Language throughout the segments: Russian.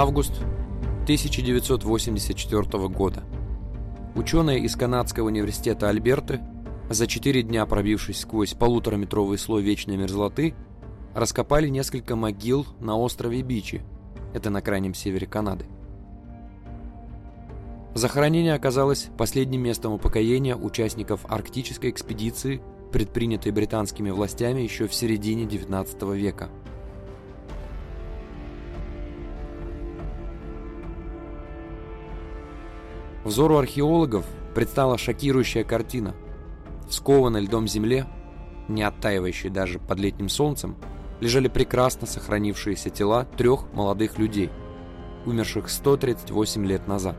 Август 1984 года. Ученые из Канадского университета Альберты, за четыре дня пробившись сквозь полутораметровый слой вечной мерзлоты, раскопали несколько могил на острове Бичи, это на крайнем севере Канады. Захоронение оказалось последним местом упокоения участников арктической экспедиции, предпринятой британскими властями еще в середине XIX века. Взору археологов предстала шокирующая картина. В скованной льдом земле, не оттаивающей даже под летним солнцем, лежали прекрасно сохранившиеся тела трех молодых людей, умерших 138 лет назад.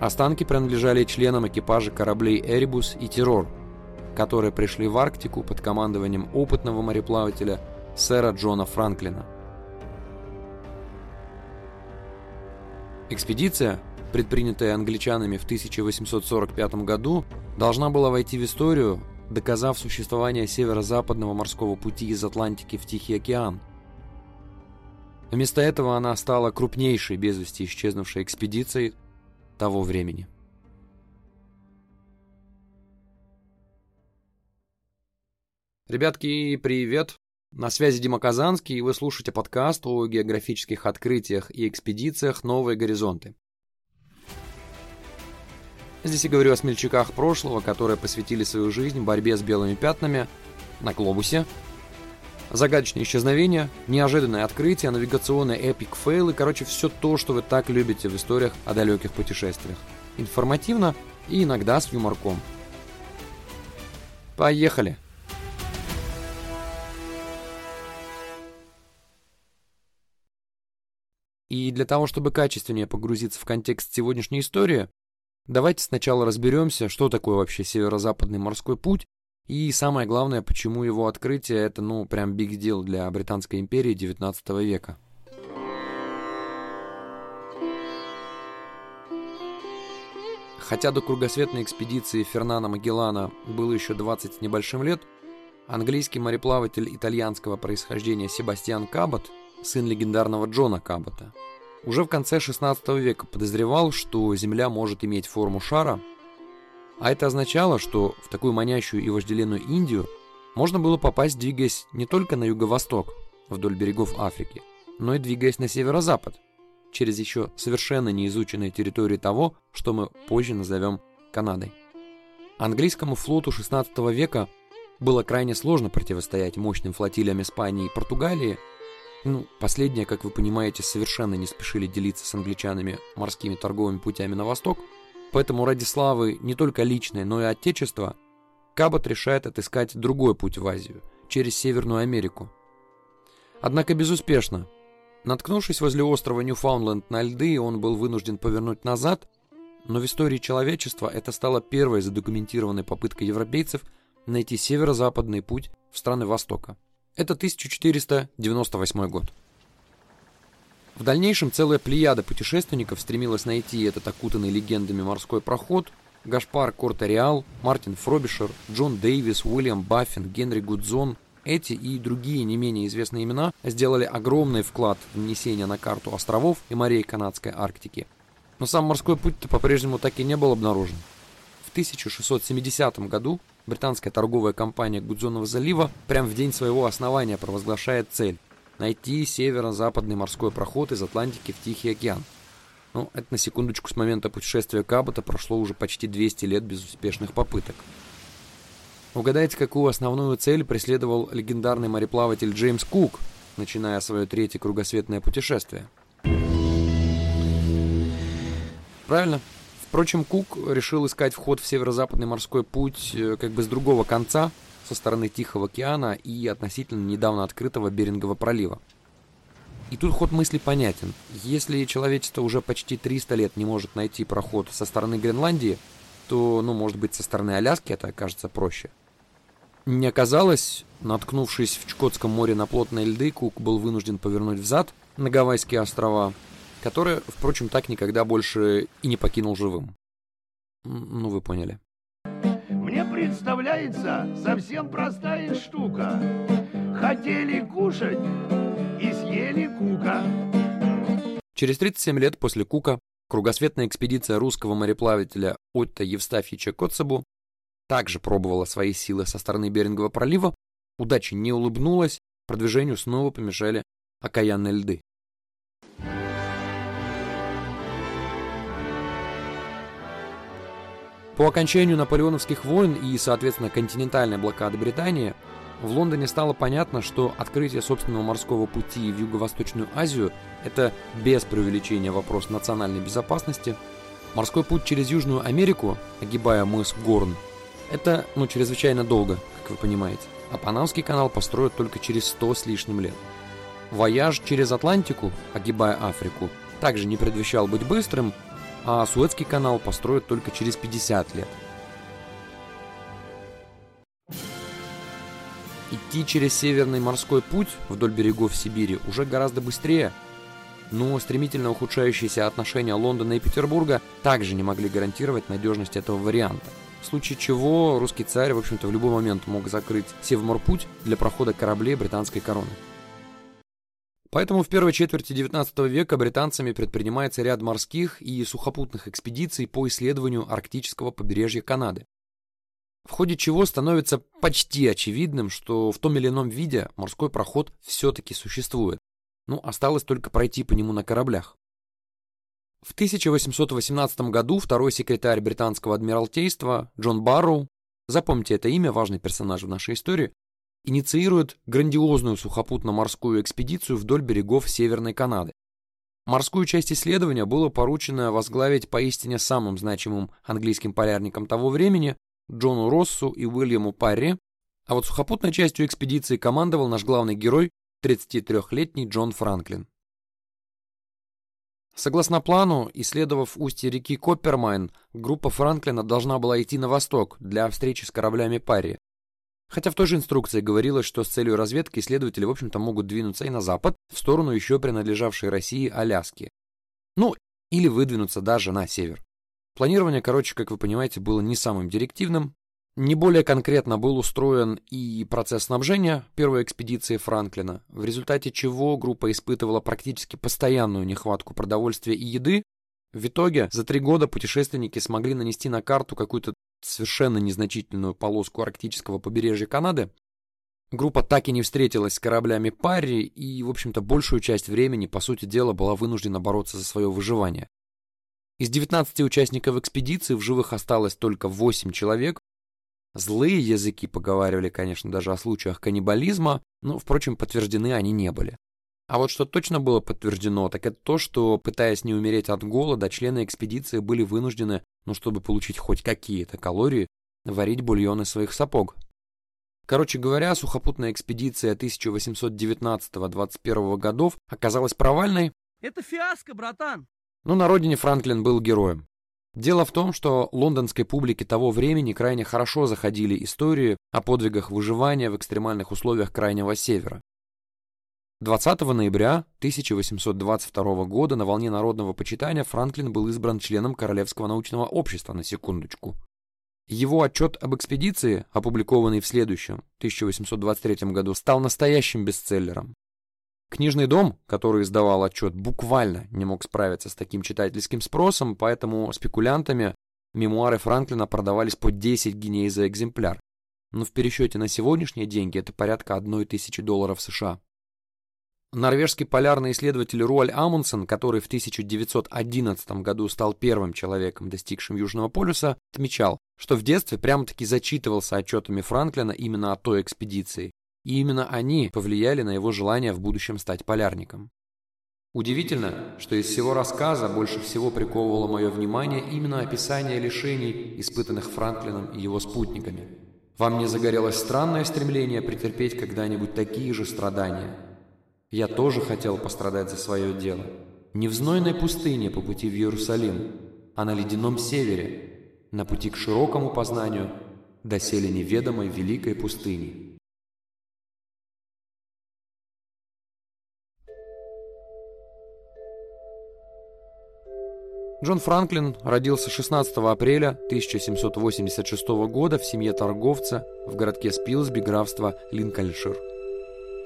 Останки принадлежали членам экипажа кораблей «Эребус» и «Террор», которые пришли в Арктику под командованием опытного мореплавателя сэра Джона Франклина. Экспедиция, предпринятая англичанами в 1845 году, должна была войти в историю, доказав существование северо-западного морского пути из Атлантики в Тихий океан. Вместо этого она стала крупнейшей без вести исчезнувшей экспедицией того времени. Ребятки, привет! На связи Дима Казанский, и вы слушаете подкаст о географических открытиях и экспедициях «Новые горизонты». Здесь я говорю о смельчаках прошлого, которые посвятили свою жизнь борьбе с белыми пятнами на глобусе, загадочные исчезновения, неожиданные открытия, навигационные эпик фейлы, короче, все то, что вы так любите в историях о далеких путешествиях. Информативно и иногда с юморком. Поехали! И для того, чтобы качественнее погрузиться в контекст сегодняшней истории, давайте сначала разберемся, что такое вообще Северо-Западный морской путь, и самое главное, почему его открытие это, ну, прям big deal для Британской империи 19 века. Хотя до кругосветной экспедиции Фернана Магеллана было еще 20 с небольшим лет, английский мореплаватель итальянского происхождения Себастьян Кабот сын легендарного Джона Кабота, уже в конце 16 века подозревал, что Земля может иметь форму шара, а это означало, что в такую манящую и вожделенную Индию можно было попасть, двигаясь не только на юго-восток, вдоль берегов Африки, но и двигаясь на северо-запад, через еще совершенно неизученные территории того, что мы позже назовем Канадой. Английскому флоту 16 века было крайне сложно противостоять мощным флотилиям Испании и Португалии, ну, последние, как вы понимаете, совершенно не спешили делиться с англичанами морскими торговыми путями на восток, поэтому ради славы не только личной, но и отечества, Кабот решает отыскать другой путь в Азию, через Северную Америку. Однако безуспешно. Наткнувшись возле острова Ньюфаундленд на льды, он был вынужден повернуть назад, но в истории человечества это стало первой задокументированной попыткой европейцев найти северо-западный путь в страны Востока. Это 1498 год. В дальнейшем целая плеяда путешественников стремилась найти этот окутанный легендами морской проход. Гашпар Кортериал, Мартин Фробишер, Джон Дэвис, Уильям Баффин, Генри Гудзон – эти и другие не менее известные имена сделали огромный вклад в внесение на карту островов и морей канадской Арктики. Но сам морской путь-то по-прежнему так и не был обнаружен. В 1670 году британская торговая компания Гудзонова залива прямо в день своего основания провозглашает цель – найти северо-западный морской проход из Атлантики в Тихий океан. Ну, это на секундочку с момента путешествия Кабота прошло уже почти 200 лет безуспешных попыток. Угадайте, какую основную цель преследовал легендарный мореплаватель Джеймс Кук, начиная свое третье кругосветное путешествие? Правильно, Впрочем, Кук решил искать вход в северо-западный морской путь э, как бы с другого конца, со стороны Тихого океана и относительно недавно открытого Берингового пролива. И тут ход мысли понятен. Если человечество уже почти 300 лет не может найти проход со стороны Гренландии, то, ну, может быть, со стороны Аляски это окажется проще. Не оказалось, наткнувшись в Чукотском море на плотные льды, Кук был вынужден повернуть взад на Гавайские острова, который, впрочем, так никогда больше и не покинул живым. Ну, вы поняли. Мне представляется совсем простая штука. Хотели кушать и Стэнли Кука. Через 37 лет после Кука кругосветная экспедиция русского мореплавателя Отто Евстафьевича Коцебу также пробовала свои силы со стороны Берингового пролива, удача не улыбнулась, продвижению снова помешали окаянные льды. По окончанию наполеоновских войн и, соответственно, континентальной блокады Британии, в Лондоне стало понятно, что открытие собственного морского пути в Юго-Восточную Азию – это без преувеличения вопрос национальной безопасности. Морской путь через Южную Америку, огибая мыс Горн, это, ну, чрезвычайно долго, как вы понимаете. А Панамский канал построят только через 100 с лишним лет. Вояж через Атлантику, огибая Африку, также не предвещал быть быстрым, а Суэцкий канал построят только через 50 лет. Идти через Северный морской путь вдоль берегов Сибири уже гораздо быстрее, но стремительно ухудшающиеся отношения Лондона и Петербурга также не могли гарантировать надежность этого варианта. В случае чего русский царь, в общем-то, в любой момент мог закрыть Севморпуть для прохода кораблей британской короны. Поэтому в первой четверти XIX века британцами предпринимается ряд морских и сухопутных экспедиций по исследованию арктического побережья Канады. В ходе чего становится почти очевидным, что в том или ином виде морской проход все-таки существует. Ну, осталось только пройти по нему на кораблях. В 1818 году второй секретарь британского адмиралтейства Джон Барроу, запомните это имя, важный персонаж в нашей истории, инициирует грандиозную сухопутно-морскую экспедицию вдоль берегов Северной Канады. Морскую часть исследования было поручено возглавить поистине самым значимым английским полярникам того времени Джону Россу и Уильяму Парри, а вот сухопутной частью экспедиции командовал наш главный герой, 33-летний Джон Франклин. Согласно плану, исследовав устье реки Коппермайн, группа Франклина должна была идти на восток для встречи с кораблями Парри, Хотя в той же инструкции говорилось, что с целью разведки исследователи, в общем-то, могут двинуться и на запад, в сторону еще принадлежавшей России Аляски. Ну, или выдвинуться даже на север. Планирование, короче, как вы понимаете, было не самым директивным. Не более конкретно был устроен и процесс снабжения первой экспедиции Франклина, в результате чего группа испытывала практически постоянную нехватку продовольствия и еды, в итоге за три года путешественники смогли нанести на карту какую-то совершенно незначительную полоску арктического побережья Канады. Группа так и не встретилась с кораблями Парри и, в общем-то, большую часть времени, по сути дела, была вынуждена бороться за свое выживание. Из 19 участников экспедиции в живых осталось только 8 человек. Злые языки поговаривали, конечно, даже о случаях каннибализма, но, впрочем, подтверждены они не были. А вот что точно было подтверждено, так это то, что, пытаясь не умереть от голода, члены экспедиции были вынуждены, ну, чтобы получить хоть какие-то калории, варить бульон из своих сапог. Короче говоря, сухопутная экспедиция 1819-21 годов оказалась провальной. Это фиаско, братан! Но на родине Франклин был героем. Дело в том, что лондонской публике того времени крайне хорошо заходили истории о подвигах выживания в экстремальных условиях Крайнего Севера. 20 ноября 1822 года на волне народного почитания Франклин был избран членом Королевского научного общества, на секундочку. Его отчет об экспедиции, опубликованный в следующем, 1823 году, стал настоящим бестселлером. Книжный дом, который издавал отчет, буквально не мог справиться с таким читательским спросом, поэтому спекулянтами мемуары Франклина продавались по 10 гиней за экземпляр. Но в пересчете на сегодняшние деньги это порядка 1 тысячи долларов США. Норвежский полярный исследователь Руаль Амундсен, который в 1911 году стал первым человеком, достигшим Южного полюса, отмечал, что в детстве прямо-таки зачитывался отчетами Франклина именно о той экспедиции, и именно они повлияли на его желание в будущем стать полярником. Удивительно, что из всего рассказа больше всего приковывало мое внимание именно описание лишений, испытанных Франклином и его спутниками. Вам не загорелось странное стремление претерпеть когда-нибудь такие же страдания – я тоже хотел пострадать за свое дело. Не в знойной пустыне по пути в Иерусалим, а на ледяном севере, на пути к широкому познанию, доселе неведомой великой пустыни. Джон Франклин родился 16 апреля 1786 года в семье торговца в городке Спилсби, графства Линкольншир.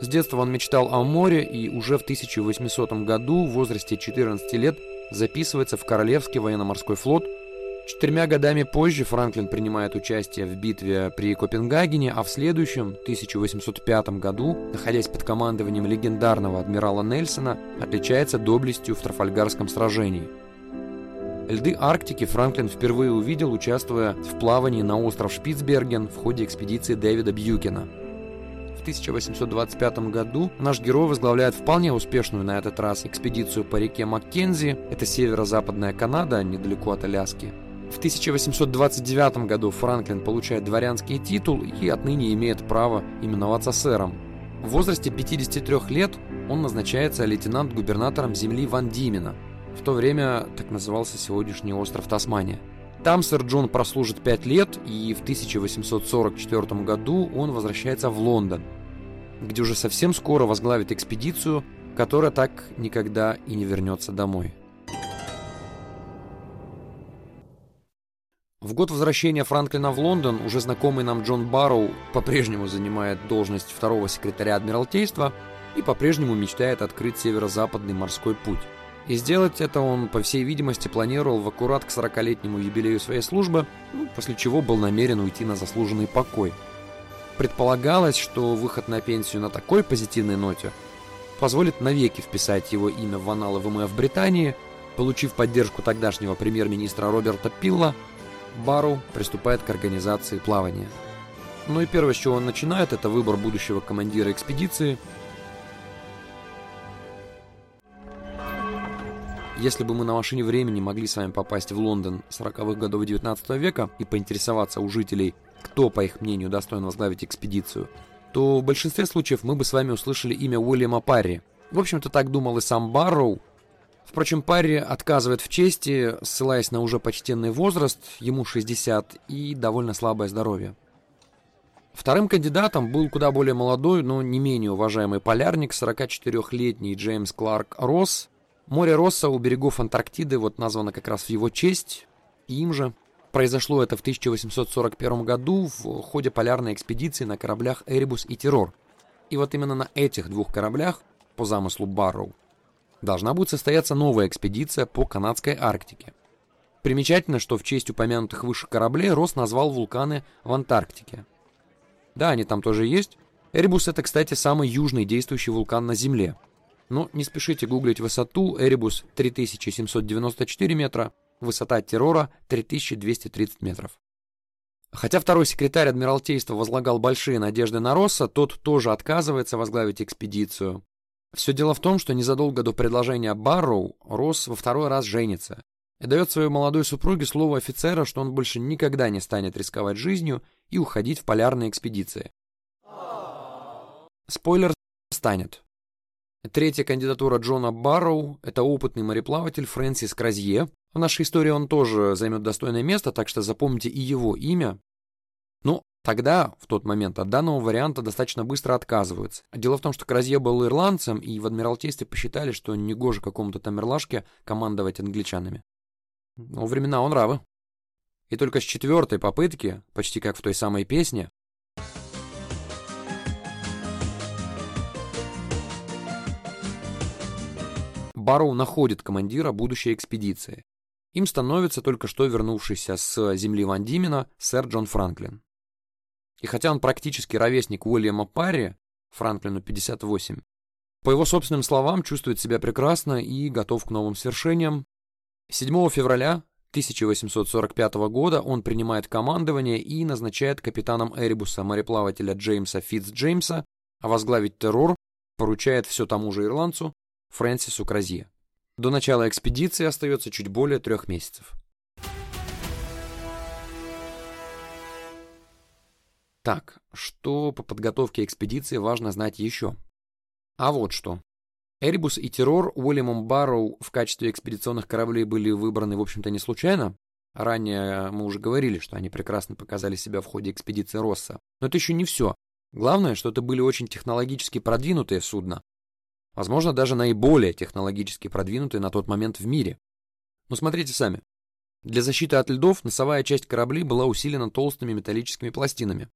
С детства он мечтал о море и уже в 1800 году в возрасте 14 лет записывается в Королевский военно-морской флот. Четырьмя годами позже Франклин принимает участие в битве при Копенгагене, а в следующем, 1805 году, находясь под командованием легендарного адмирала Нельсона, отличается доблестью в Трафальгарском сражении. Льды Арктики Франклин впервые увидел, участвуя в плавании на остров Шпицберген в ходе экспедиции Дэвида Бьюкина – 1825 году наш герой возглавляет вполне успешную на этот раз экспедицию по реке Маккензи, это северо-западная Канада, недалеко от Аляски. В 1829 году Франклин получает дворянский титул и отныне имеет право именоваться сэром. В возрасте 53 лет он назначается лейтенант-губернатором земли Ван Димена. В то время так назывался сегодняшний остров Тасмания. Там сэр Джон прослужит 5 лет, и в 1844 году он возвращается в Лондон, где уже совсем скоро возглавит экспедицию, которая так никогда и не вернется домой. В год возвращения Франклина в Лондон уже знакомый нам Джон Барроу по-прежнему занимает должность второго секретаря Адмиралтейства и по-прежнему мечтает открыть северо-западный морской путь. И сделать это он, по всей видимости, планировал в аккурат к 40-летнему юбилею своей службы, ну, после чего был намерен уйти на заслуженный покой. Предполагалось, что выход на пенсию на такой позитивной ноте позволит навеки вписать его имя в аналы ВМФ Британии, получив поддержку тогдашнего премьер-министра Роберта Пилла, Бару приступает к организации плавания. Ну и первое, с чего он начинает, это выбор будущего командира экспедиции – Если бы мы на машине времени могли с вами попасть в Лондон 40-х годов 19 века и поинтересоваться у жителей, кто, по их мнению, достоин возглавить экспедицию, то в большинстве случаев мы бы с вами услышали имя Уильяма Парри. В общем-то, так думал и сам Барроу. Впрочем, Парри отказывает в чести, ссылаясь на уже почтенный возраст, ему 60, и довольно слабое здоровье. Вторым кандидатом был куда более молодой, но не менее уважаемый полярник, 44-летний Джеймс Кларк Росс, Море Росса у берегов Антарктиды вот названо как раз в его честь, им же. Произошло это в 1841 году в ходе полярной экспедиции на кораблях «Эребус» и «Террор». И вот именно на этих двух кораблях, по замыслу Барроу, должна будет состояться новая экспедиция по канадской Арктике. Примечательно, что в честь упомянутых выше кораблей Росс назвал вулканы в Антарктике. Да, они там тоже есть. Эребус это, кстати, самый южный действующий вулкан на Земле – но не спешите гуглить высоту. Эребус 3794 метра, высота террора 3230 метров. Хотя второй секретарь Адмиралтейства возлагал большие надежды на Росса, тот тоже отказывается возглавить экспедицию. Все дело в том, что незадолго до предложения Барроу Росс во второй раз женится и дает своей молодой супруге слово офицера, что он больше никогда не станет рисковать жизнью и уходить в полярные экспедиции. Спойлер станет. Третья кандидатура Джона Барроу – это опытный мореплаватель Фрэнсис Кразье. В нашей истории он тоже займет достойное место, так что запомните и его имя. Но тогда, в тот момент, от данного варианта достаточно быстро отказываются. Дело в том, что Кразье был ирландцем, и в Адмиралтействе посчитали, что негоже какому-то тамерлашке командовать англичанами. Но времена он равы. И только с четвертой попытки, почти как в той самой песне, Барроу находит командира будущей экспедиции. Им становится только что вернувшийся с земли Ван Димена сэр Джон Франклин. И хотя он практически ровесник Уильяма Парри, Франклину 58, по его собственным словам, чувствует себя прекрасно и готов к новым свершениям. 7 февраля 1845 года он принимает командование и назначает капитаном Эребуса мореплавателя Джеймса Фитц Джеймса, а возглавить террор поручает все тому же ирландцу Фрэнсису Кразье. До начала экспедиции остается чуть более трех месяцев. Так, что по подготовке экспедиции важно знать еще? А вот что. Эребус и Террор Уильямом Барроу в качестве экспедиционных кораблей были выбраны, в общем-то, не случайно. Ранее мы уже говорили, что они прекрасно показали себя в ходе экспедиции Росса. Но это еще не все. Главное, что это были очень технологически продвинутые судна, Возможно, даже наиболее технологически продвинутые на тот момент в мире. Но смотрите сами. Для защиты от льдов носовая часть кораблей была усилена толстыми металлическими пластинами.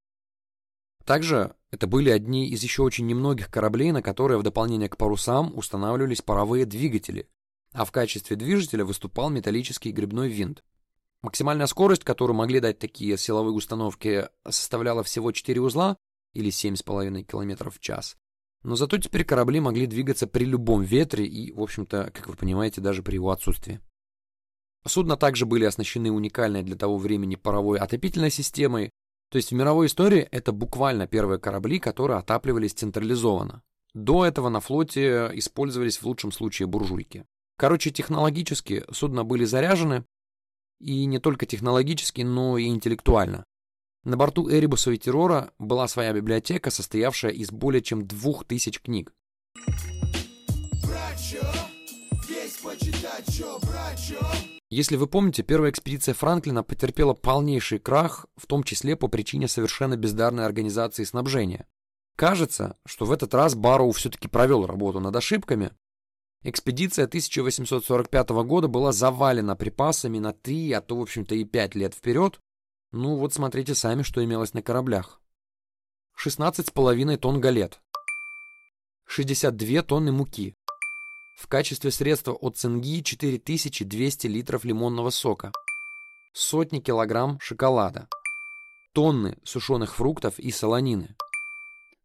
Также это были одни из еще очень немногих кораблей, на которые в дополнение к парусам устанавливались паровые двигатели, а в качестве движителя выступал металлический грибной винт. Максимальная скорость, которую могли дать такие силовые установки, составляла всего 4 узла или 7,5 км в час. Но зато теперь корабли могли двигаться при любом ветре и, в общем-то, как вы понимаете, даже при его отсутствии. Судна также были оснащены уникальной для того времени паровой отопительной системой, то есть в мировой истории это буквально первые корабли, которые отапливались централизованно. До этого на флоте использовались в лучшем случае буржуйки. Короче, технологически судна были заряжены, и не только технологически, но и интеллектуально. На борту Эребуса и Террора была своя библиотека, состоявшая из более чем двух тысяч книг. Если вы помните, первая экспедиция Франклина потерпела полнейший крах, в том числе по причине совершенно бездарной организации снабжения. Кажется, что в этот раз Барроу все-таки провел работу над ошибками. Экспедиция 1845 года была завалена припасами на 3, а то, в общем-то, и 5 лет вперед. Ну вот смотрите сами, что имелось на кораблях. 16,5 тонн галет, 62 тонны муки, в качестве средства от цинги 4200 литров лимонного сока. Сотни килограмм шоколада. Тонны сушеных фруктов и солонины.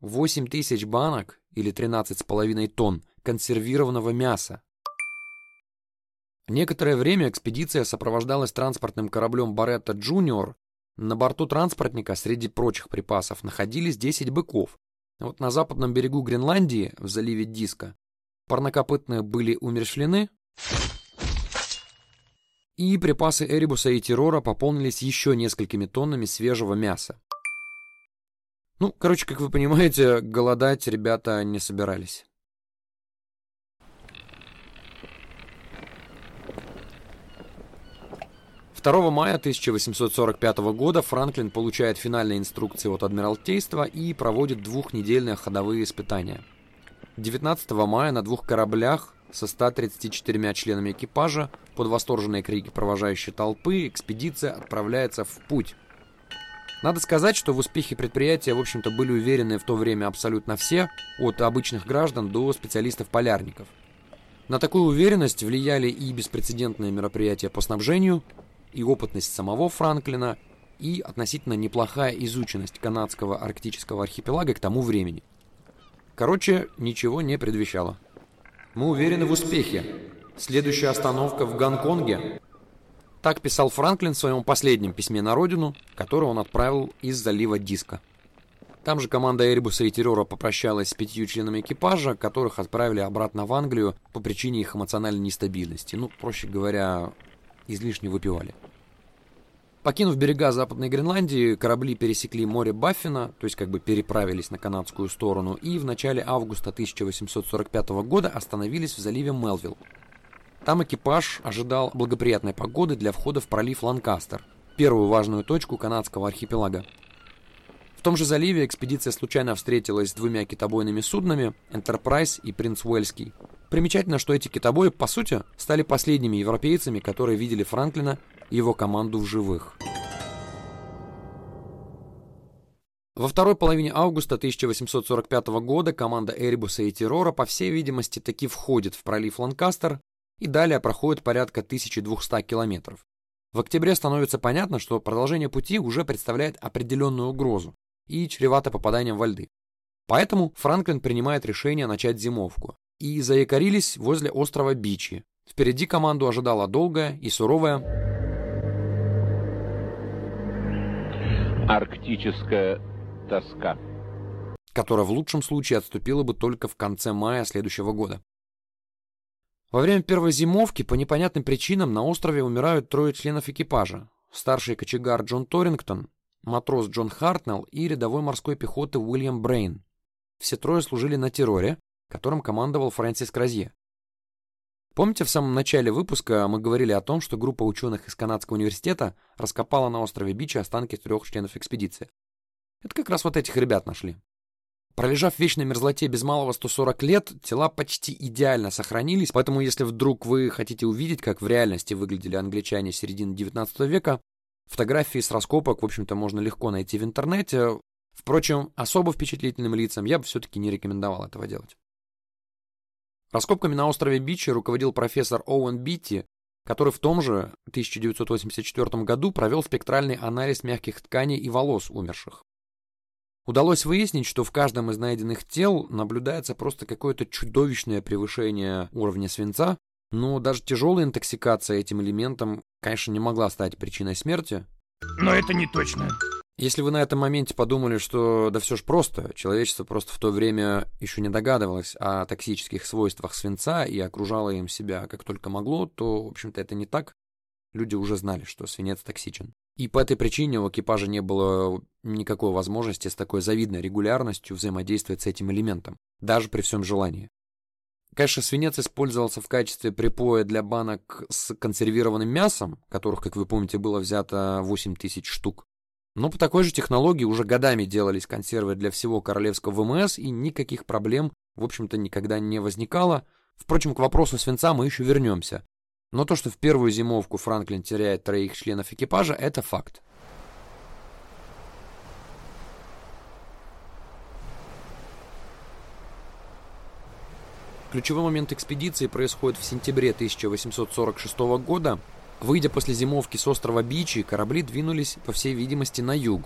8000 банок или 13,5 тонн консервированного мяса. Некоторое время экспедиция сопровождалась транспортным кораблем Баретта Джуниор. На борту транспортника среди прочих припасов находились 10 быков. Вот на западном берегу Гренландии, в заливе Диска, Парнокопытные были умершлены, и припасы Эребуса и Террора пополнились еще несколькими тоннами свежего мяса. Ну, короче, как вы понимаете, голодать ребята не собирались. 2 мая 1845 года Франклин получает финальные инструкции от Адмиралтейства и проводит двухнедельные ходовые испытания – 19 мая на двух кораблях со 134 членами экипажа под восторженные крики провожающей толпы экспедиция отправляется в путь. Надо сказать, что в успехе предприятия, в общем-то, были уверены в то время абсолютно все, от обычных граждан до специалистов-полярников. На такую уверенность влияли и беспрецедентные мероприятия по снабжению, и опытность самого Франклина, и относительно неплохая изученность канадского арктического архипелага к тому времени. Короче, ничего не предвещало. Мы уверены в успехе. Следующая остановка в Гонконге. Так писал Франклин в своем последнем письме на родину, которое он отправил из залива Диска. Там же команда Эребуса и Террора попрощалась с пятью членами экипажа, которых отправили обратно в Англию по причине их эмоциональной нестабильности. Ну, проще говоря, излишне выпивали. Покинув берега Западной Гренландии, корабли пересекли море Баффина, то есть как бы переправились на канадскую сторону, и в начале августа 1845 года остановились в заливе Мелвилл. Там экипаж ожидал благоприятной погоды для входа в пролив Ланкастер, первую важную точку канадского архипелага. В том же заливе экспедиция случайно встретилась с двумя китобойными суднами «Энтерпрайз» и «Принц Уэльский». Примечательно, что эти китобои, по сути, стали последними европейцами, которые видели Франклина его команду в живых. Во второй половине августа 1845 года команда Эребуса и Террора, по всей видимости, таки входит в пролив Ланкастер и далее проходит порядка 1200 километров. В октябре становится понятно, что продолжение пути уже представляет определенную угрозу и чревато попаданием во льды. Поэтому Франклин принимает решение начать зимовку и заякорились возле острова Бичи. Впереди команду ожидала долгая и суровая Арктическая тоска. Которая в лучшем случае отступила бы только в конце мая следующего года. Во время первой зимовки по непонятным причинам на острове умирают трое членов экипажа. Старший кочегар Джон Торингтон, матрос Джон Хартнелл и рядовой морской пехоты Уильям Брейн. Все трое служили на терроре, которым командовал Фрэнсис Кразье. Помните, в самом начале выпуска мы говорили о том, что группа ученых из Канадского университета раскопала на острове Бичи останки трех членов экспедиции? Это как раз вот этих ребят нашли. Пролежав в вечной мерзлоте без малого 140 лет, тела почти идеально сохранились, поэтому если вдруг вы хотите увидеть, как в реальности выглядели англичане середины 19 века, фотографии с раскопок, в общем-то, можно легко найти в интернете. Впрочем, особо впечатлительным лицам я бы все-таки не рекомендовал этого делать. Раскопками на острове Бичи руководил профессор Оуэн Битти, который в том же 1984 году провел спектральный анализ мягких тканей и волос умерших. Удалось выяснить, что в каждом из найденных тел наблюдается просто какое-то чудовищное превышение уровня свинца, но даже тяжелая интоксикация этим элементом, конечно, не могла стать причиной смерти. Но это не точно. Если вы на этом моменте подумали, что да все ж просто, человечество просто в то время еще не догадывалось о токсических свойствах свинца и окружало им себя как только могло, то, в общем-то, это не так. Люди уже знали, что свинец токсичен. И по этой причине у экипажа не было никакой возможности с такой завидной регулярностью взаимодействовать с этим элементом, даже при всем желании. Конечно, свинец использовался в качестве припоя для банок с консервированным мясом, которых, как вы помните, было взято 8 тысяч штук. Но по такой же технологии уже годами делались консервы для всего королевского ВМС, и никаких проблем, в общем-то, никогда не возникало. Впрочем, к вопросу свинца мы еще вернемся. Но то, что в первую зимовку Франклин теряет троих членов экипажа, это факт. Ключевой момент экспедиции происходит в сентябре 1846 года. Выйдя после зимовки с острова Бичи, корабли двинулись, по всей видимости, на юг.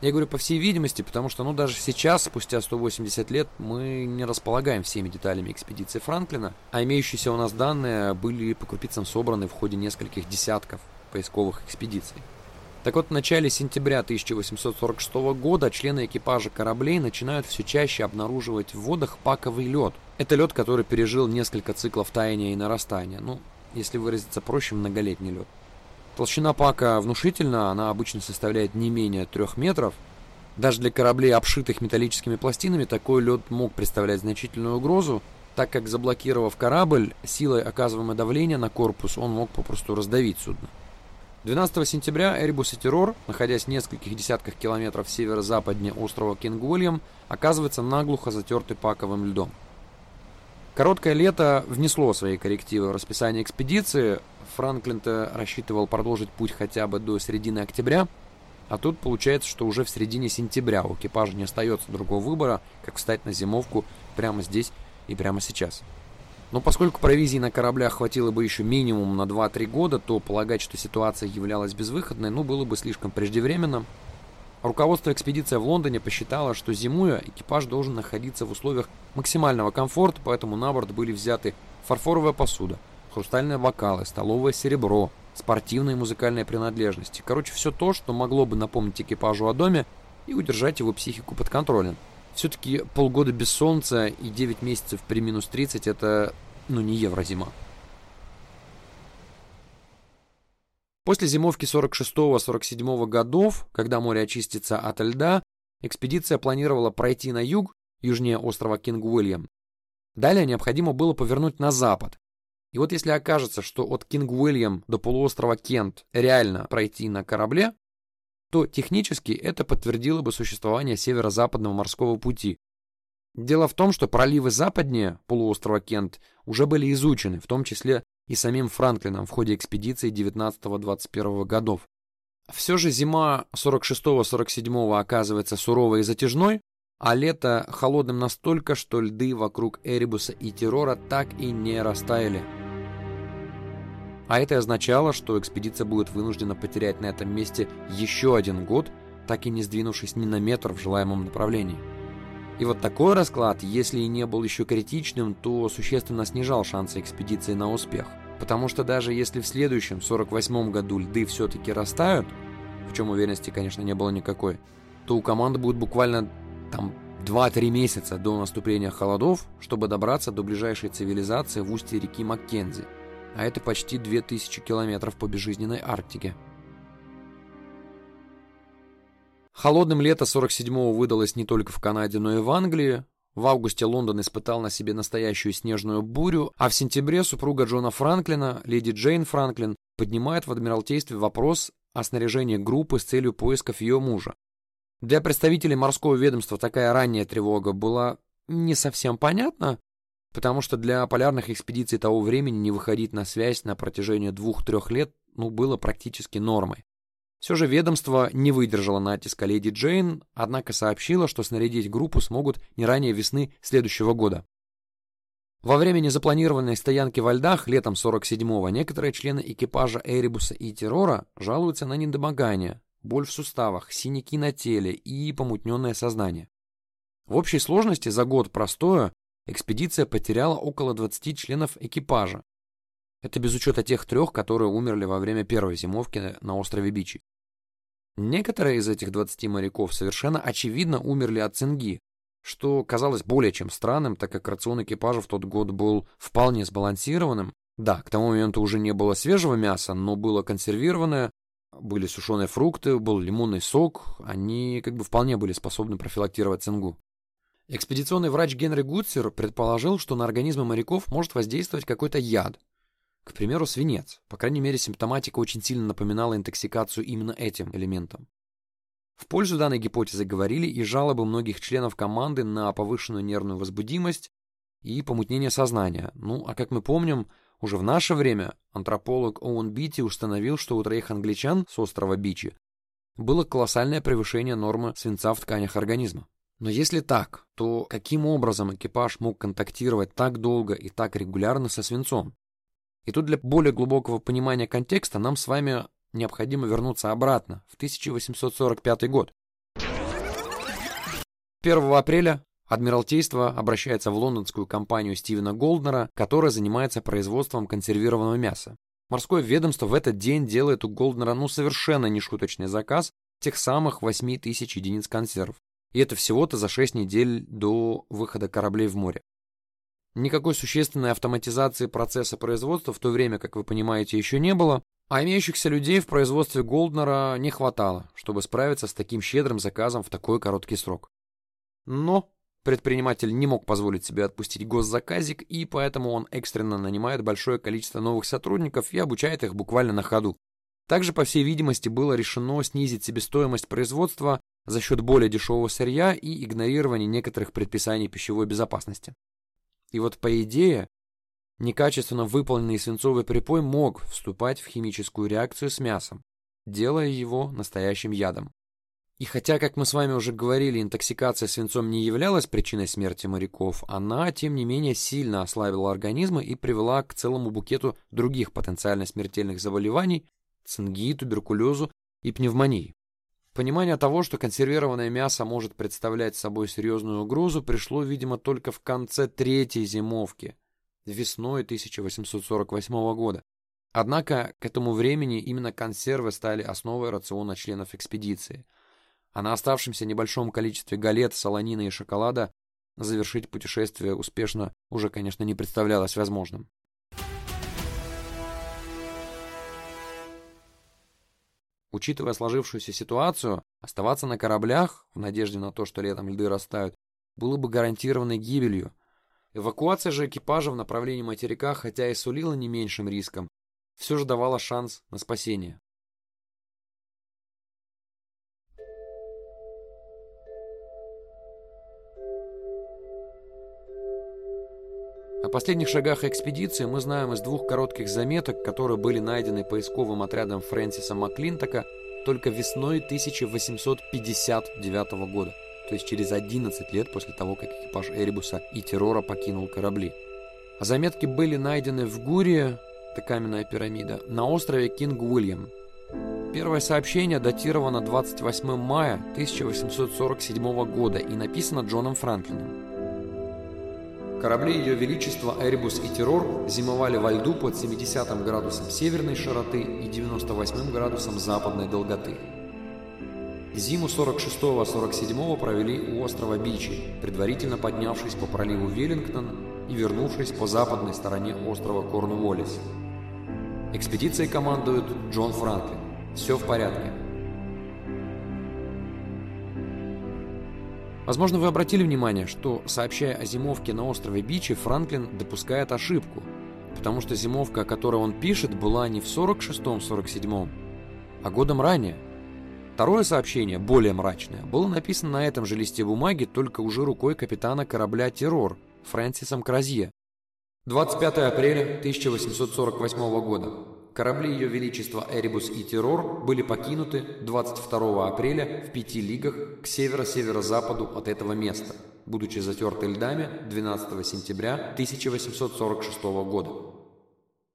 Я говорю по всей видимости, потому что, ну, даже сейчас, спустя 180 лет, мы не располагаем всеми деталями экспедиции Франклина, а имеющиеся у нас данные были по крупицам собраны в ходе нескольких десятков поисковых экспедиций. Так вот, в начале сентября 1846 года члены экипажа кораблей начинают все чаще обнаруживать в водах паковый лед. Это лед, который пережил несколько циклов таяния и нарастания. Ну, если выразиться проще, многолетний лед. Толщина пака внушительна, она обычно составляет не менее трех метров. Даже для кораблей, обшитых металлическими пластинами, такой лед мог представлять значительную угрозу, так как заблокировав корабль, силой оказываемое давление на корпус, он мог попросту раздавить судно. 12 сентября Эребус и Террор, находясь в нескольких десятках километров северо-западнее острова Кинг-Уильям, оказывается наглухо затертый паковым льдом. Короткое лето внесло свои коррективы в расписание экспедиции. Франклин-то рассчитывал продолжить путь хотя бы до середины октября, а тут получается, что уже в середине сентября у экипажа не остается другого выбора, как встать на зимовку прямо здесь и прямо сейчас. Но поскольку провизии на кораблях хватило бы еще минимум на 2-3 года, то полагать, что ситуация являлась безвыходной, ну, было бы слишком преждевременно. Руководство экспедиции в Лондоне посчитало, что зимуя экипаж должен находиться в условиях максимального комфорта, поэтому на борт были взяты фарфоровая посуда, хрустальные бокалы, столовое серебро, спортивные и музыкальные принадлежности. Короче, все то, что могло бы напомнить экипажу о доме и удержать его психику под контролем. Все-таки полгода без солнца и 9 месяцев при минус 30 это, ну, не еврозима. После зимовки 46-47 годов, когда море очистится от льда, экспедиция планировала пройти на юг, южнее острова Кинг-Уильям. Далее необходимо было повернуть на запад. И вот если окажется, что от Кинг-Уильям до полуострова Кент реально пройти на корабле, то технически это подтвердило бы существование северо-западного морского пути. Дело в том, что проливы западнее полуострова Кент уже были изучены, в том числе и самим Франклином в ходе экспедиции 19-21 годов. Все же зима 46-47 оказывается суровой и затяжной, а лето холодным настолько, что льды вокруг Эребуса и Террора так и не растаяли. А это означало, что экспедиция будет вынуждена потерять на этом месте еще один год, так и не сдвинувшись ни на метр в желаемом направлении. И вот такой расклад, если и не был еще критичным, то существенно снижал шансы экспедиции на успех. Потому что даже если в следующем, 48 году, льды все-таки растают, в чем уверенности, конечно, не было никакой, то у команды будет буквально там 2-3 месяца до наступления холодов, чтобы добраться до ближайшей цивилизации в устье реки Маккензи – а это почти 2000 километров по безжизненной Арктике. Холодным лето 47-го выдалось не только в Канаде, но и в Англии. В августе Лондон испытал на себе настоящую снежную бурю, а в сентябре супруга Джона Франклина, леди Джейн Франклин, поднимает в Адмиралтействе вопрос о снаряжении группы с целью поисков ее мужа. Для представителей морского ведомства такая ранняя тревога была не совсем понятна, потому что для полярных экспедиций того времени не выходить на связь на протяжении двух-трех лет ну, было практически нормой. Все же ведомство не выдержало натиска леди Джейн, однако сообщило, что снарядить группу смогут не ранее весны следующего года. Во время незапланированной стоянки во льдах летом 47-го некоторые члены экипажа Эребуса и Террора жалуются на недомогание, боль в суставах, синяки на теле и помутненное сознание. В общей сложности за год простоя экспедиция потеряла около 20 членов экипажа, это без учета тех трех, которые умерли во время первой зимовки на острове Бичи. Некоторые из этих 20 моряков совершенно очевидно умерли от цинги, что казалось более чем странным, так как рацион экипажа в тот год был вполне сбалансированным. Да, к тому моменту уже не было свежего мяса, но было консервированное, были сушеные фрукты, был лимонный сок, они как бы вполне были способны профилактировать цингу. Экспедиционный врач Генри Гудсер предположил, что на организмы моряков может воздействовать какой-то яд, к примеру, свинец. По крайней мере, симптоматика очень сильно напоминала интоксикацию именно этим элементом. В пользу данной гипотезы говорили и жалобы многих членов команды на повышенную нервную возбудимость и помутнение сознания. Ну, а как мы помним, уже в наше время антрополог Оуэн Бити установил, что у троих англичан с острова Бичи было колоссальное превышение нормы свинца в тканях организма. Но если так, то каким образом экипаж мог контактировать так долго и так регулярно со свинцом? И тут для более глубокого понимания контекста нам с вами необходимо вернуться обратно, в 1845 год. 1 апреля Адмиралтейство обращается в лондонскую компанию Стивена Голднера, которая занимается производством консервированного мяса. Морское ведомство в этот день делает у Голднера ну совершенно нешуточный заказ тех самых 8 тысяч единиц консерв. И это всего-то за 6 недель до выхода кораблей в море. Никакой существенной автоматизации процесса производства в то время, как вы понимаете, еще не было, а имеющихся людей в производстве Голднера не хватало, чтобы справиться с таким щедрым заказом в такой короткий срок. Но предприниматель не мог позволить себе отпустить госзаказик, и поэтому он экстренно нанимает большое количество новых сотрудников и обучает их буквально на ходу. Также, по всей видимости, было решено снизить себестоимость производства за счет более дешевого сырья и игнорирования некоторых предписаний пищевой безопасности. И вот по идее, некачественно выполненный свинцовый припой мог вступать в химическую реакцию с мясом, делая его настоящим ядом. И хотя, как мы с вами уже говорили, интоксикация свинцом не являлась причиной смерти моряков, она, тем не менее, сильно ослабила организмы и привела к целому букету других потенциально смертельных заболеваний, цинги, туберкулезу и пневмонии. Понимание того, что консервированное мясо может представлять собой серьезную угрозу, пришло, видимо, только в конце третьей зимовки, весной 1848 года. Однако к этому времени именно консервы стали основой рациона членов экспедиции, а на оставшемся небольшом количестве галет, солонины и шоколада завершить путешествие успешно уже, конечно, не представлялось возможным. Учитывая сложившуюся ситуацию, оставаться на кораблях, в надежде на то, что летом льды растают, было бы гарантированной гибелью. Эвакуация же экипажа в направлении материка, хотя и сулила не меньшим риском, все же давала шанс на спасение. О последних шагах экспедиции мы знаем из двух коротких заметок, которые были найдены поисковым отрядом Фрэнсиса Маклинтока только весной 1859 года, то есть через 11 лет после того, как экипаж Эребуса и Террора покинул корабли. А заметки были найдены в Гурии, это каменная пирамида, на острове Кинг-Уильям. Первое сообщение датировано 28 мая 1847 года и написано Джоном Франклином. Корабли Ее Величества Эребус и Террор зимовали во льду под 70 градусом северной широты и 98 градусом западной долготы. Зиму 46-47 провели у острова Бичи, предварительно поднявшись по проливу Веллингтон и вернувшись по западной стороне острова Корнуоллис. Экспедицией командует Джон Франклин. Все в порядке. Возможно, вы обратили внимание, что, сообщая о зимовке на острове Бичи, Франклин допускает ошибку, потому что зимовка, о которой он пишет, была не в 46-47, а годом ранее. Второе сообщение, более мрачное, было написано на этом же листе бумаги, только уже рукой капитана корабля «Террор» Фрэнсисом Кразье. 25 апреля 1848 года. Корабли Ее Величества Эребус и Террор были покинуты 22 апреля в пяти лигах к северо-северо-западу от этого места, будучи затерты льдами 12 сентября 1846 года.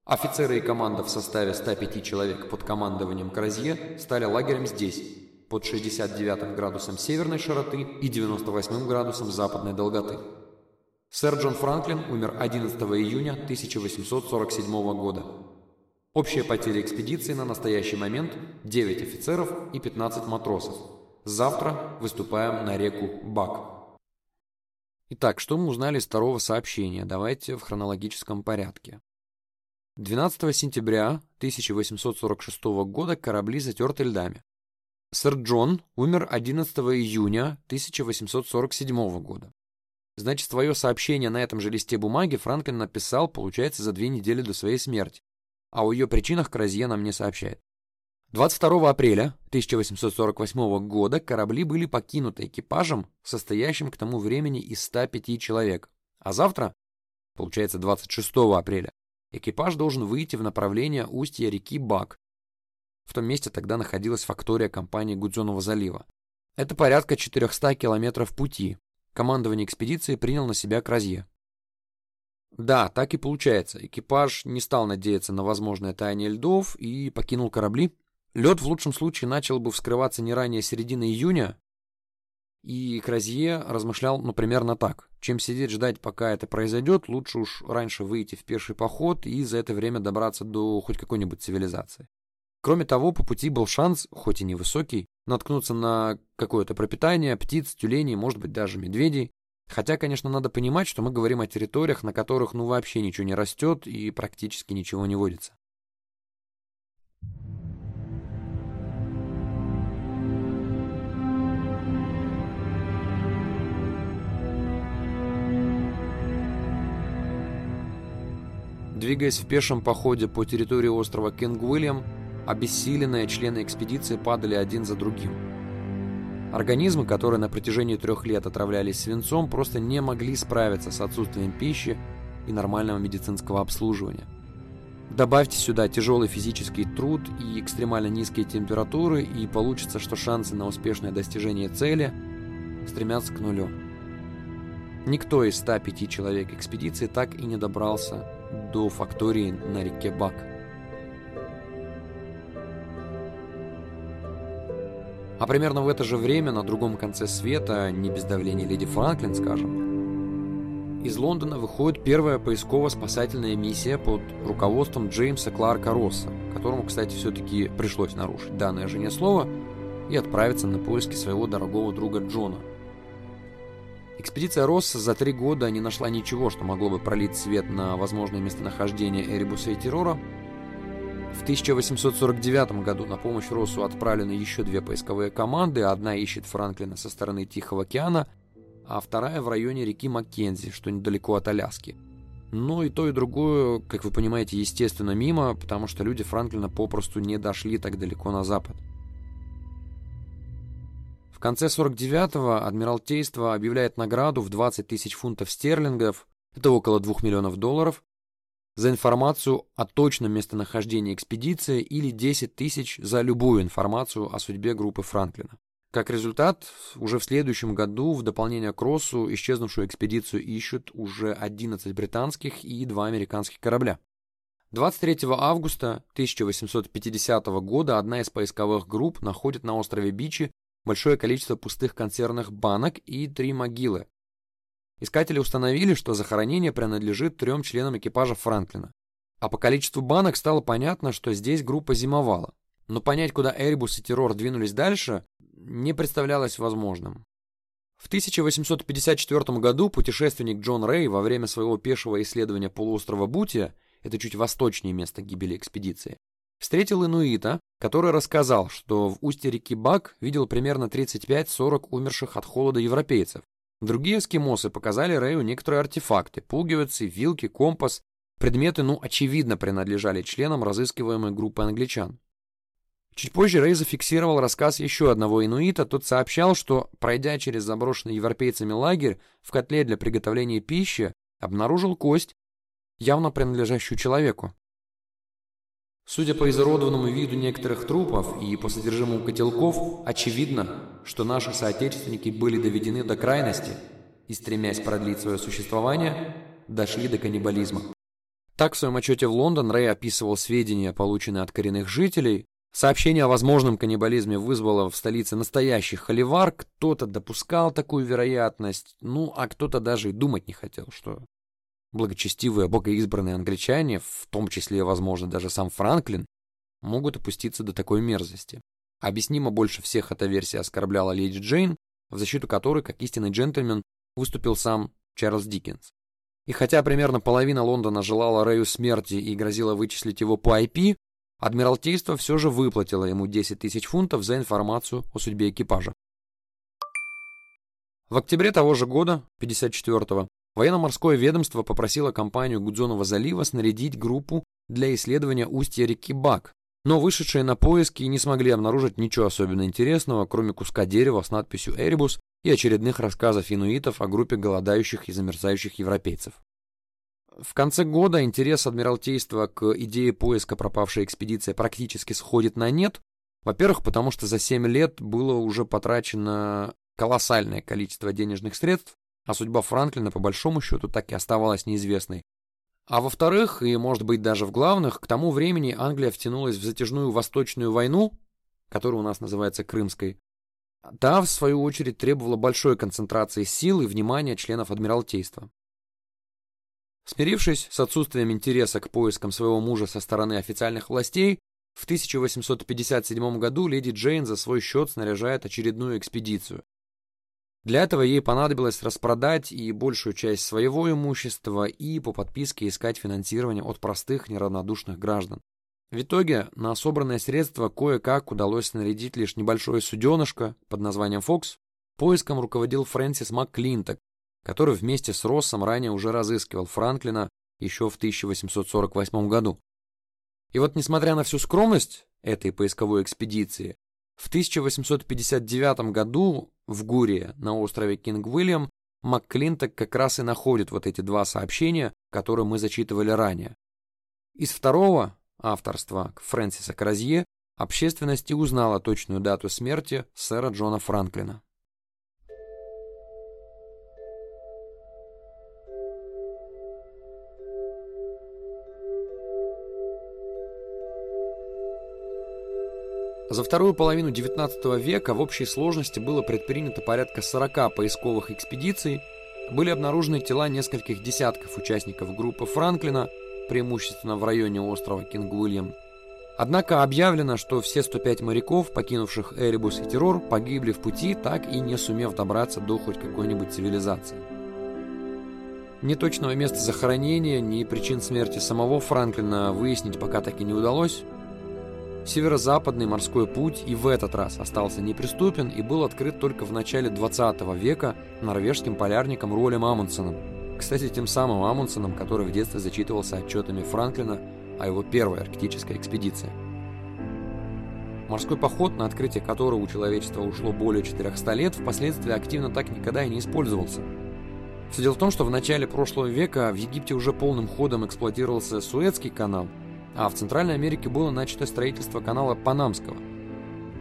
Офицеры и команда в составе 105 человек под командованием Кразье стали лагерем здесь, под 69 градусом северной широты и 98 градусом западной долготы. Сэр Джон Франклин умер 11 июня 1847 года. Общая потеря экспедиции на настоящий момент – 9 офицеров и 15 матросов. Завтра выступаем на реку Бак. Итак, что мы узнали из второго сообщения? Давайте в хронологическом порядке. 12 сентября 1846 года корабли затерты льдами. Сэр Джон умер 11 июня 1847 года. Значит, свое сообщение на этом же листе бумаги Франклин написал, получается, за две недели до своей смерти о ее причинах Кразье нам не сообщает. 22 апреля 1848 года корабли были покинуты экипажем, состоящим к тому времени из 105 человек. А завтра, получается 26 апреля, экипаж должен выйти в направление устья реки Бак. В том месте тогда находилась фактория компании Гудзонова залива. Это порядка 400 километров пути. Командование экспедиции принял на себя Кразье. Да, так и получается. Экипаж не стал надеяться на возможное таяние льдов и покинул корабли. Лед в лучшем случае начал бы вскрываться не ранее середины июня, и Кразье размышлял, ну, примерно так. Чем сидеть ждать, пока это произойдет, лучше уж раньше выйти в пеший поход и за это время добраться до хоть какой-нибудь цивилизации. Кроме того, по пути был шанс, хоть и невысокий, наткнуться на какое-то пропитание, птиц, тюленей, может быть, даже медведей. Хотя, конечно, надо понимать, что мы говорим о территориях, на которых ну вообще ничего не растет и практически ничего не водится. Двигаясь в пешем походе по территории острова Кинг-Уильям, обессиленные члены экспедиции падали один за другим. Организмы, которые на протяжении трех лет отравлялись свинцом, просто не могли справиться с отсутствием пищи и нормального медицинского обслуживания. Добавьте сюда тяжелый физический труд и экстремально низкие температуры, и получится, что шансы на успешное достижение цели стремятся к нулю. Никто из 105 человек экспедиции так и не добрался до фактории на реке Бак. А примерно в это же время, на другом конце света, не без давления леди Франклин, скажем, из Лондона выходит первая поисково-спасательная миссия под руководством Джеймса Кларка Росса, которому, кстати, все-таки пришлось нарушить данное жене слово и отправиться на поиски своего дорогого друга Джона. Экспедиция Росса за три года не нашла ничего, что могло бы пролить свет на возможное местонахождение Эребуса и Террора, в 1849 году на помощь Россу отправлены еще две поисковые команды. Одна ищет Франклина со стороны Тихого океана, а вторая в районе реки Маккензи, что недалеко от Аляски. Но и то, и другое, как вы понимаете, естественно мимо, потому что люди Франклина попросту не дошли так далеко на запад. В конце 49-го Адмиралтейство объявляет награду в 20 тысяч фунтов стерлингов, это около 2 миллионов долларов, за информацию о точном местонахождении экспедиции или 10 тысяч за любую информацию о судьбе группы Франклина. Как результат, уже в следующем году в дополнение к Россу исчезнувшую экспедицию ищут уже 11 британских и 2 американских корабля. 23 августа 1850 года одна из поисковых групп находит на острове Бичи большое количество пустых консервных банок и три могилы, Искатели установили, что захоронение принадлежит трем членам экипажа Франклина. А по количеству банок стало понятно, что здесь группа зимовала. Но понять, куда Эребус и Террор двинулись дальше, не представлялось возможным. В 1854 году путешественник Джон Рэй во время своего пешего исследования полуострова Бутия, это чуть восточнее место гибели экспедиции, встретил инуита, который рассказал, что в устье реки Бак видел примерно 35-40 умерших от холода европейцев, Другие эскимосы показали Рэю некоторые артефакты, пуговицы, вилки, компас. Предметы, ну, очевидно, принадлежали членам разыскиваемой группы англичан. Чуть позже Рэй зафиксировал рассказ еще одного инуита. Тот сообщал, что, пройдя через заброшенный европейцами лагерь в котле для приготовления пищи, обнаружил кость, явно принадлежащую человеку. Судя по изуродованному виду некоторых трупов и по содержимому котелков, очевидно, что наши соотечественники были доведены до крайности и, стремясь продлить свое существование, дошли до каннибализма. Так в своем отчете в Лондон Рэй описывал сведения, полученные от коренных жителей. Сообщение о возможном каннибализме вызвало в столице настоящий холивар. Кто-то допускал такую вероятность, ну, а кто-то даже и думать не хотел, что благочестивые богоизбранные англичане, в том числе, возможно, даже сам Франклин, могут опуститься до такой мерзости. Объяснимо больше всех эта версия оскорбляла леди Джейн, в защиту которой, как истинный джентльмен, выступил сам Чарльз Диккенс. И хотя примерно половина Лондона желала Рэю смерти и грозила вычислить его по IP, Адмиралтейство все же выплатило ему 10 тысяч фунтов за информацию о судьбе экипажа. В октябре того же года, 54-го, военно-морское ведомство попросило компанию Гудзонова залива снарядить группу для исследования устья реки Бак, но вышедшие на поиски не смогли обнаружить ничего особенно интересного, кроме куска дерева с надписью «Эребус» и очередных рассказов инуитов о группе голодающих и замерзающих европейцев. В конце года интерес Адмиралтейства к идее поиска пропавшей экспедиции практически сходит на нет. Во-первых, потому что за 7 лет было уже потрачено колоссальное количество денежных средств, а судьба Франклина по большому счету так и оставалась неизвестной. А во-вторых, и может быть даже в главных, к тому времени Англия втянулась в затяжную Восточную войну, которая у нас называется Крымской, Та, в свою очередь, требовала большой концентрации сил и внимания членов Адмиралтейства. Смирившись с отсутствием интереса к поискам своего мужа со стороны официальных властей, в 1857 году леди Джейн за свой счет снаряжает очередную экспедицию. Для этого ей понадобилось распродать и большую часть своего имущества и по подписке искать финансирование от простых неравнодушных граждан. В итоге на собранные средства кое-как удалось снарядить лишь небольшое суденышко под названием «Фокс». Поиском руководил Фрэнсис МакКлинток, который вместе с Россом ранее уже разыскивал Франклина еще в 1848 году. И вот несмотря на всю скромность этой поисковой экспедиции, в 1859 году в Гурии на острове Кинг-Уильям МакКлинток как раз и находит вот эти два сообщения, которые мы зачитывали ранее. Из второго авторства Фрэнсиса Кразье, общественность и узнала точную дату смерти сэра Джона Франклина. За вторую половину XIX века в общей сложности было предпринято порядка 40 поисковых экспедиций, были обнаружены тела нескольких десятков участников группы Франклина – преимущественно в районе острова Кинг-Уильям. Однако объявлено, что все 105 моряков, покинувших Эребус и Террор, погибли в пути, так и не сумев добраться до хоть какой-нибудь цивилизации. Ни точного места захоронения, ни причин смерти самого Франклина выяснить пока так и не удалось. Северо-западный морской путь и в этот раз остался неприступен и был открыт только в начале 20 века норвежским полярником Ролем Амундсеном, кстати, тем самым Амундсеном, который в детстве зачитывался отчетами Франклина о его первой арктической экспедиции. Морской поход, на открытие которого у человечества ушло более 400 лет, впоследствии активно так никогда и не использовался. Все дело в том, что в начале прошлого века в Египте уже полным ходом эксплуатировался Суэцкий канал, а в Центральной Америке было начато строительство канала Панамского.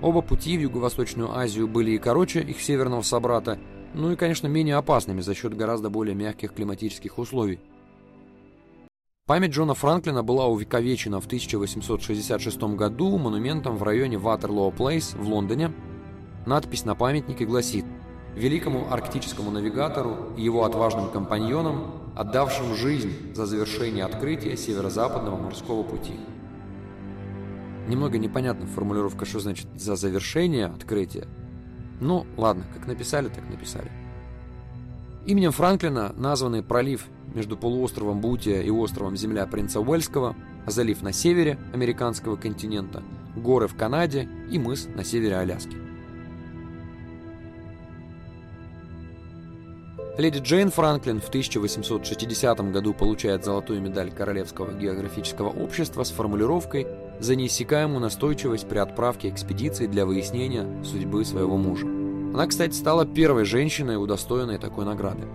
Оба пути в Юго-Восточную Азию были и короче их северного собрата, ну и, конечно, менее опасными за счет гораздо более мягких климатических условий. Память Джона Франклина была увековечена в 1866 году монументом в районе Ватерлоу Плейс в Лондоне. Надпись на памятнике гласит «Великому арктическому навигатору и его отважным компаньонам, отдавшим жизнь за завершение открытия северо-западного морского пути». Немного непонятна формулировка, что значит «за завершение открытия», ну, ладно, как написали, так написали. Именем Франклина названный пролив между полуостровом Бутия и островом Земля Принца Уэльского, залив на севере американского континента, горы в Канаде и мыс на севере Аляски. Леди Джейн Франклин в 1860 году получает золотую медаль Королевского географического общества с формулировкой за неиссякаемую настойчивость при отправке экспедиции для выяснения судьбы своего мужа. Она, кстати, стала первой женщиной, удостоенной такой награды.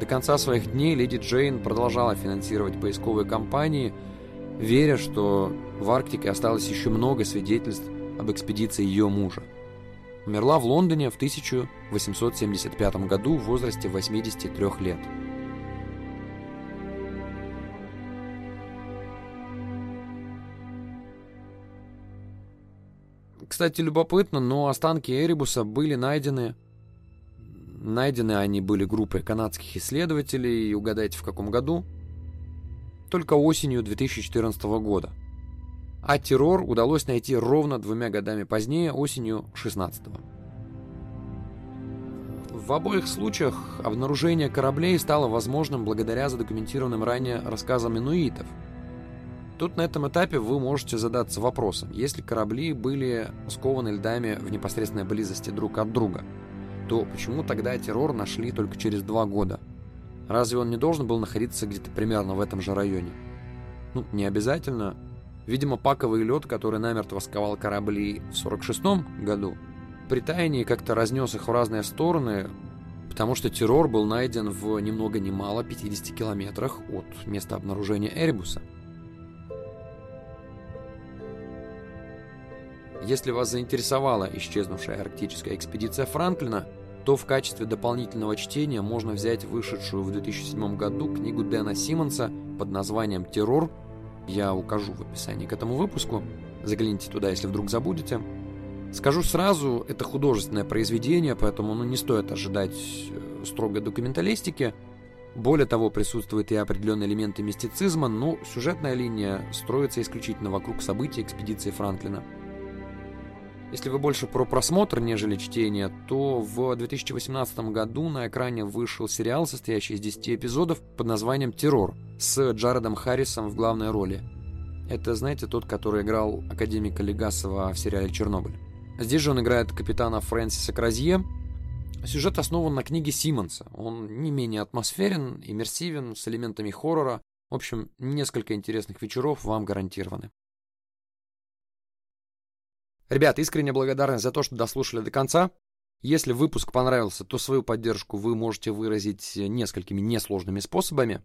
До конца своих дней леди Джейн продолжала финансировать поисковые кампании, веря, что в Арктике осталось еще много свидетельств об экспедиции ее мужа. Умерла в Лондоне в 1875 году в возрасте 83 лет. Кстати, любопытно, но останки Эребуса были найдены. Найдены они были группой канадских исследователей, и угадайте в каком году? Только осенью 2014 года. А террор удалось найти ровно двумя годами позднее, осенью 16 -го. В обоих случаях обнаружение кораблей стало возможным благодаря задокументированным ранее рассказам инуитов – Тут на этом этапе вы можете задаться вопросом, если корабли были скованы льдами в непосредственной близости друг от друга, то почему тогда террор нашли только через два года? Разве он не должен был находиться где-то примерно в этом же районе? Ну, не обязательно. Видимо, паковый лед, который намертво сковал корабли в 46 году, при таянии как-то разнес их в разные стороны, потому что террор был найден в ни много ни мало 50 километрах от места обнаружения Эребуса. Если вас заинтересовала исчезнувшая арктическая экспедиция Франклина, то в качестве дополнительного чтения можно взять вышедшую в 2007 году книгу Дэна Симмонса под названием «Террор». Я укажу в описании к этому выпуску. Загляните туда, если вдруг забудете. Скажу сразу, это художественное произведение, поэтому ну, не стоит ожидать э, строгой документалистики. Более того, присутствуют и определенные элементы мистицизма, но сюжетная линия строится исключительно вокруг событий экспедиции Франклина – если вы больше про просмотр, нежели чтение, то в 2018 году на экране вышел сериал, состоящий из 10 эпизодов под названием «Террор» с Джаредом Харрисом в главной роли. Это, знаете, тот, который играл академика Легасова в сериале «Чернобыль». Здесь же он играет капитана Фрэнсиса Кразье. Сюжет основан на книге Симмонса. Он не менее атмосферен, иммерсивен, с элементами хоррора. В общем, несколько интересных вечеров вам гарантированы. Ребят, искренне благодарны за то, что дослушали до конца. Если выпуск понравился, то свою поддержку вы можете выразить несколькими несложными способами.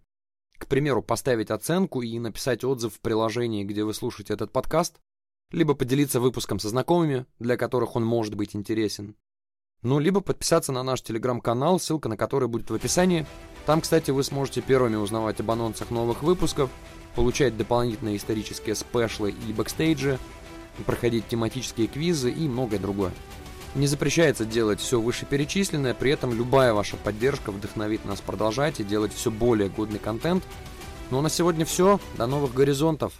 К примеру, поставить оценку и написать отзыв в приложении, где вы слушаете этот подкаст, либо поделиться выпуском со знакомыми, для которых он может быть интересен. Ну, либо подписаться на наш телеграм-канал, ссылка на который будет в описании. Там, кстати, вы сможете первыми узнавать об анонсах новых выпусков, получать дополнительные исторические спешлы и бэкстейджи, проходить тематические квизы и многое другое. Не запрещается делать все вышеперечисленное, при этом любая ваша поддержка вдохновит нас продолжать и делать все более годный контент. Ну а на сегодня все. До новых горизонтов.